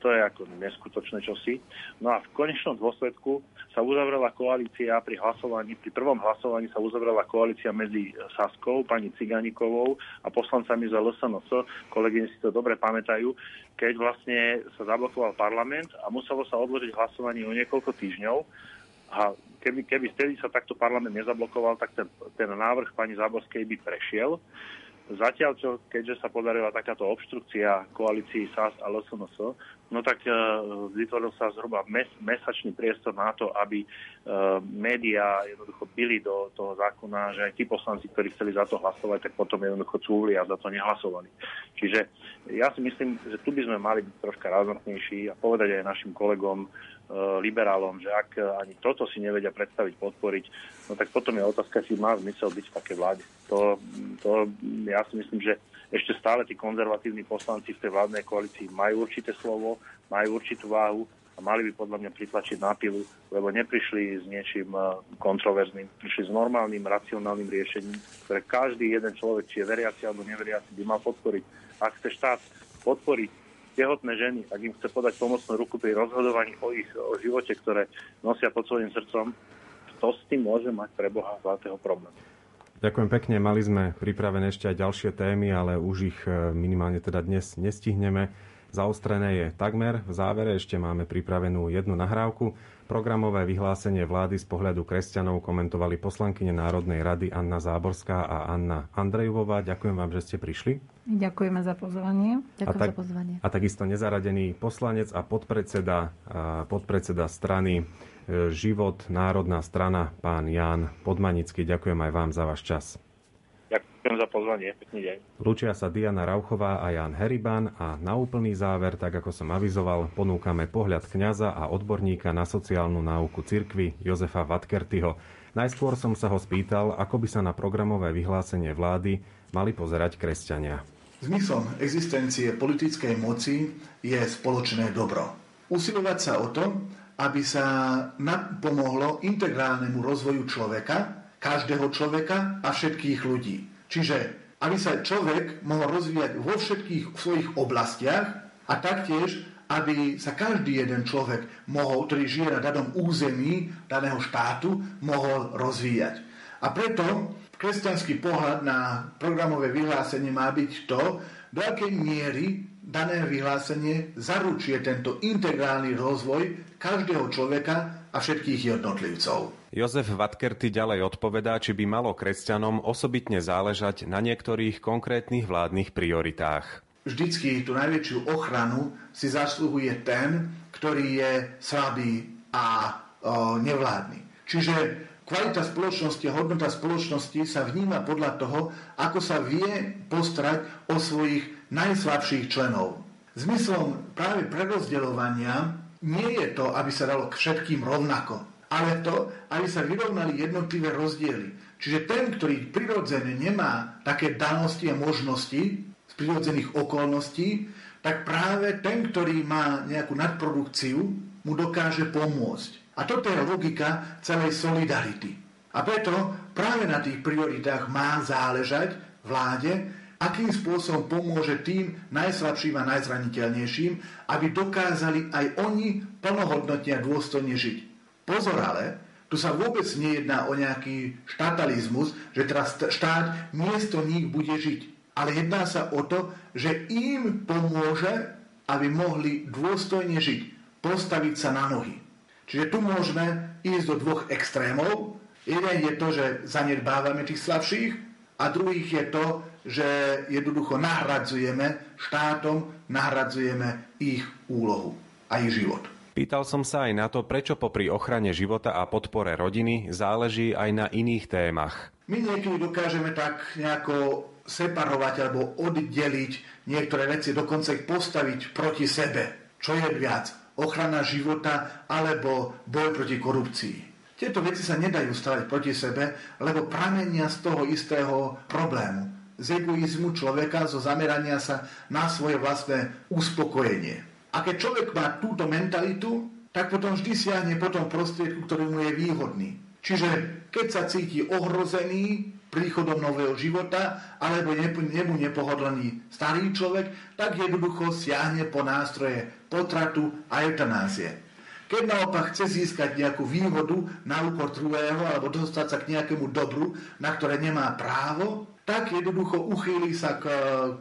D: to je ako neskutočné čosi. No a v konečnom dôsledku sa uzavrela koalícia pri hlasovaní, pri prvom hlasovaní sa uzavrela koalícia medzi Saskou, pani Ciganikovou a poslancami za LSNS. Kolegyne si to dobre pamätajú, keď vlastne sa zablokoval parlament a muselo sa odložiť hlasovanie o niekoľko týždňov. A keby, keby vtedy sa takto parlament nezablokoval, tak ten, ten návrh pani Záborskej by prešiel. Zatiaľ, čo keďže sa podarila takáto obštrukcia koalícii SAS a LSNS, no tak uh, vytvoril sa zhruba mes, mesačný priestor na to, aby uh, médiá jednoducho byli do toho zákona, že aj tí poslanci, ktorí chceli za to hlasovať, tak potom jednoducho cúvli a za to nehlasovali. Čiže ja si myslím, že tu by sme mali byť troška razantnejší a povedať aj našim kolegom, E, liberálom, že ak ani toto si nevedia predstaviť, podporiť, no tak potom je otázka, či má zmysel byť v také vláde. To, to ja si myslím, že ešte stále tí konzervatívni poslanci v tej vládnej koalícii majú určité slovo, majú určitú váhu a mali by podľa mňa pritlačiť na pilu, lebo neprišli s niečím e, kontroverzným, prišli s normálnym, racionálnym riešením, ktoré každý jeden človek, či je veriaci alebo neveriaci, by mal podporiť. Ak chce štát podporiť tehotné ženy, ak im chce podať pomocnú ruku pri rozhodovaní o ich o živote, ktoré nosia pod svojim srdcom, to s tým môže mať pre Boha zlatého problém.
A: Ďakujem pekne. Mali sme pripravené ešte aj ďalšie témy, ale už ich e, minimálne teda dnes nestihneme. Zaostrené je takmer. V závere ešte máme pripravenú jednu nahrávku. Programové vyhlásenie vlády z pohľadu kresťanov komentovali poslankyne Národnej rady Anna Záborská a Anna Andrejová. Ďakujem vám, že ste prišli.
B: Ďakujeme za pozvanie.
C: Ďakujem a tak, za pozvanie.
A: A takisto nezaradený poslanec a podpredseda, a podpredseda strany Život, Národná strana, pán Jan Podmanický. Ďakujem aj vám za váš čas.
D: Ďakujem za pozvanie. Pekný deň.
A: Lúčia sa Diana Rauchová a Jan Heriban a na úplný záver, tak ako som avizoval, ponúkame pohľad kňaza a odborníka na sociálnu náuku cirkvy Jozefa Vatkertyho. Najskôr som sa ho spýtal, ako by sa na programové vyhlásenie vlády mali pozerať kresťania.
E: Zmyslom existencie politickej moci je spoločné dobro. Usilovať sa o to, aby sa pomohlo integrálnemu rozvoju človeka, každého človeka a všetkých ľudí. Čiže aby sa človek mohol rozvíjať vo všetkých svojich oblastiach a taktiež, aby sa každý jeden človek mohol, ktorý žije na danom území daného štátu, mohol rozvíjať. A preto kresťanský pohľad na programové vyhlásenie má byť to, do akej miery dané vyhlásenie zaručuje tento integrálny rozvoj každého človeka a všetkých jednotlivcov.
A: Jozef Vatkerty ďalej odpovedá, či by malo kresťanom osobitne záležať na niektorých konkrétnych vládnych prioritách.
E: Vždycky tú najväčšiu ochranu si zasluhuje ten, ktorý je slabý a o, nevládny. Čiže kvalita spoločnosti a hodnota spoločnosti sa vníma podľa toho, ako sa vie postarať o svojich najslabších členov. Zmyslom práve prerozdeľovania nie je to, aby sa dalo k všetkým rovnako ale to, aby sa vyrovnali jednotlivé rozdiely. Čiže ten, ktorý prirodzene nemá také danosti a možnosti z prirodzených okolností, tak práve ten, ktorý má nejakú nadprodukciu, mu dokáže pomôcť. A toto je logika celej solidarity. A preto práve na tých prioritách má záležať vláde, akým spôsobom pomôže tým najslabším a najzraniteľnejším, aby dokázali aj oni plnohodnotne a dôstojne žiť. Pozor ale, tu sa vôbec nejedná o nejaký štatalizmus, že teraz štát miesto nich bude žiť. Ale jedná sa o to, že im pomôže, aby mohli dôstojne žiť, postaviť sa na nohy. Čiže tu môžeme ísť do dvoch extrémov. Jeden je to, že zanedbávame tých slabších a druhých je to, že jednoducho nahradzujeme štátom, nahradzujeme ich úlohu a ich život.
A: Pýtal som sa aj na to, prečo popri ochrane života a podpore rodiny záleží aj na iných témach.
E: My niekedy dokážeme tak nejako separovať alebo oddeliť niektoré veci, dokonca ich postaviť proti sebe. Čo je viac? Ochrana života alebo boj proti korupcii. Tieto veci sa nedajú stavať proti sebe, lebo pramenia z toho istého problému. Z egoizmu človeka, zo zamerania sa na svoje vlastné uspokojenie. A keď človek má túto mentalitu, tak potom vždy siahne po tom prostriedku, ktorý mu je výhodný. Čiže keď sa cíti ohrozený príchodom nového života, alebo nemu nepohodlný starý človek, tak jednoducho siahne po nástroje potratu a eutanázie. Keď naopak chce získať nejakú výhodu na úkor druhého alebo dostať sa k nejakému dobru, na ktoré nemá právo, tak jednoducho uchýli sa k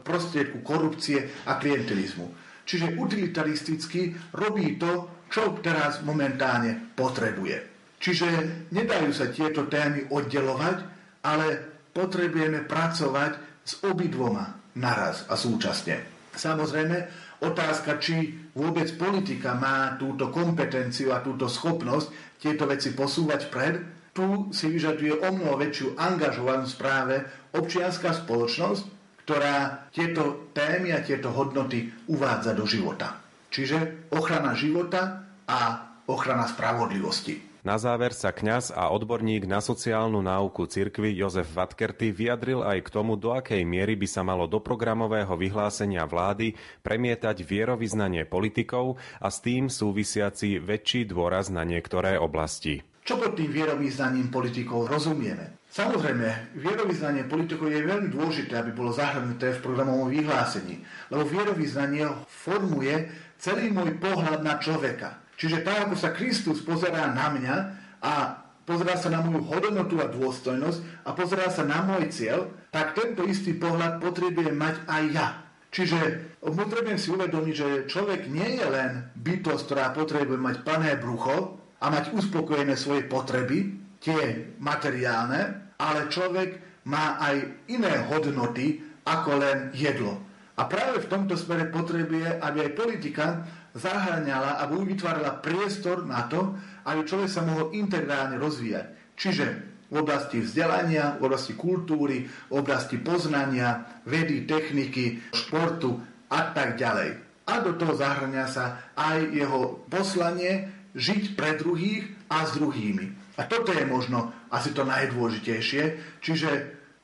E: prostriedku korupcie a klientelizmu. Čiže utilitaristicky robí to, čo teraz momentálne potrebuje. Čiže nedajú sa tieto témy oddelovať, ale potrebujeme pracovať s obidvoma naraz a súčasne. Samozrejme, otázka, či vôbec politika má túto kompetenciu a túto schopnosť tieto veci posúvať pred, tu si vyžaduje o mnoho väčšiu angažovanosť práve občianská spoločnosť, ktorá tieto témy a tieto hodnoty uvádza do života. Čiže ochrana života a ochrana spravodlivosti.
A: Na záver sa kňaz a odborník na sociálnu náuku cirkvy Jozef Vatkerty vyjadril aj k tomu, do akej miery by sa malo do programového vyhlásenia vlády premietať vierovýznanie politikov a s tým súvisiaci väčší dôraz na niektoré oblasti.
E: Čo pod tým vierovýznaním politikov rozumieme? Samozrejme, vierovýznanie politikov je veľmi dôležité, aby bolo zahrnuté v programovom vyhlásení, lebo vierovýznanie formuje celý môj pohľad na človeka. Čiže tak, ako sa Kristus pozerá na mňa a pozerá sa na moju hodnotu a dôstojnosť a pozerá sa na môj cieľ, tak tento istý pohľad potrebujem mať aj ja. Čiže potrebujem si uvedomiť, že človek nie je len bytosť, ktorá potrebuje mať plné brucho a mať uspokojené svoje potreby, tie materiálne, ale človek má aj iné hodnoty ako len jedlo. A práve v tomto smere potrebuje, aby aj politika zahrňala, aby vytvárala priestor na to, aby človek sa mohol integrálne rozvíjať. Čiže v oblasti vzdelania, v oblasti kultúry, v oblasti poznania, vedy, techniky, športu a tak ďalej. A do toho zahrňa sa aj jeho poslanie žiť pre druhých a s druhými. A toto je možno asi to najdôležitejšie. Čiže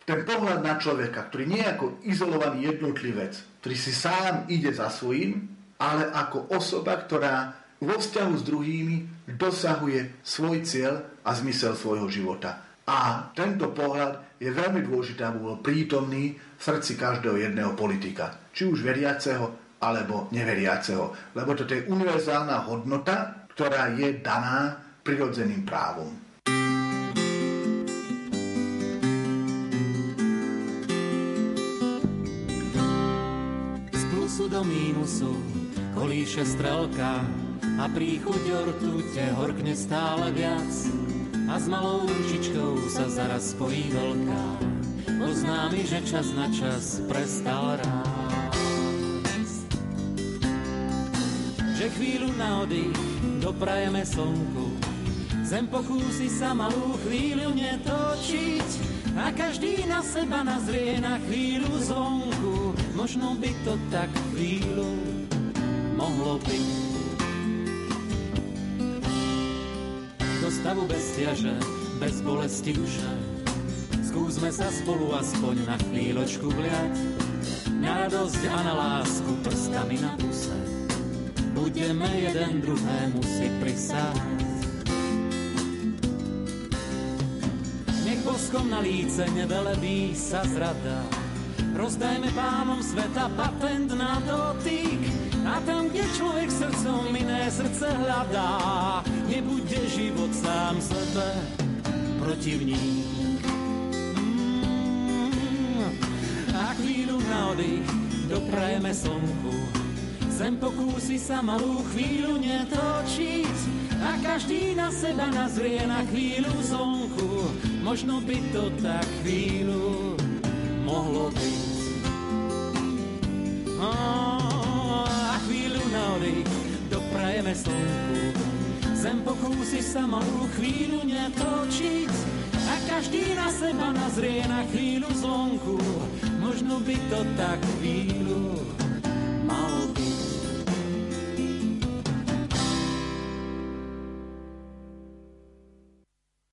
E: ten pohľad na človeka, ktorý nie je ako izolovaný jednotlivec, ktorý si sám ide za svojím, ale ako osoba, ktorá vo vzťahu s druhými dosahuje svoj cieľ a zmysel svojho života. A tento pohľad je veľmi dôležitý, aby bol prítomný v srdci každého jedného politika. Či už veriaceho, alebo neveriaceho. Lebo toto je univerzálna hodnota, ktorá je daná prirodzeným právom.
F: Do mínusu kolíše strelka, a príchuť ortute horkne stále viac a s malou ručičkou sa zaraz spojí veľká. Oznámi, že čas na čas prestal rásť. Že chvíľu na oddych doprajeme slnku, zem pokúsi sa malú chvíľu netočiť a každý na seba nazrie na chvíľu zvonku. Možno by to tak chvíľu mohlo byť. do stavu bez ťaže, bez bolesti duše. Skúsme sa spolu aspoň na chvíľočku vliať, na radosť a na lásku prstami na puse. Budeme jeden druhému si prisáť. Nech boskom na líce nevelebí sa zrada, rozdajme pánom sveta patent na dotyk, a tam, kde človek srdcom iné srdce hľadá, nebude život sám sebe protivník. Mm, a chvíľu na oddych doprajeme slnku, Zem pokúsi sa malú chvíľu netočiť a každý na seba nazrie na chvíľu zvonku. Možno by to tak chvíľu mohlo byť. Oh doprajeme slnku. Zem pokúsi sa malú chvíľu netočiť a každý na seba nazrie na chvíľu zvonku. Možno by to tak chvíľu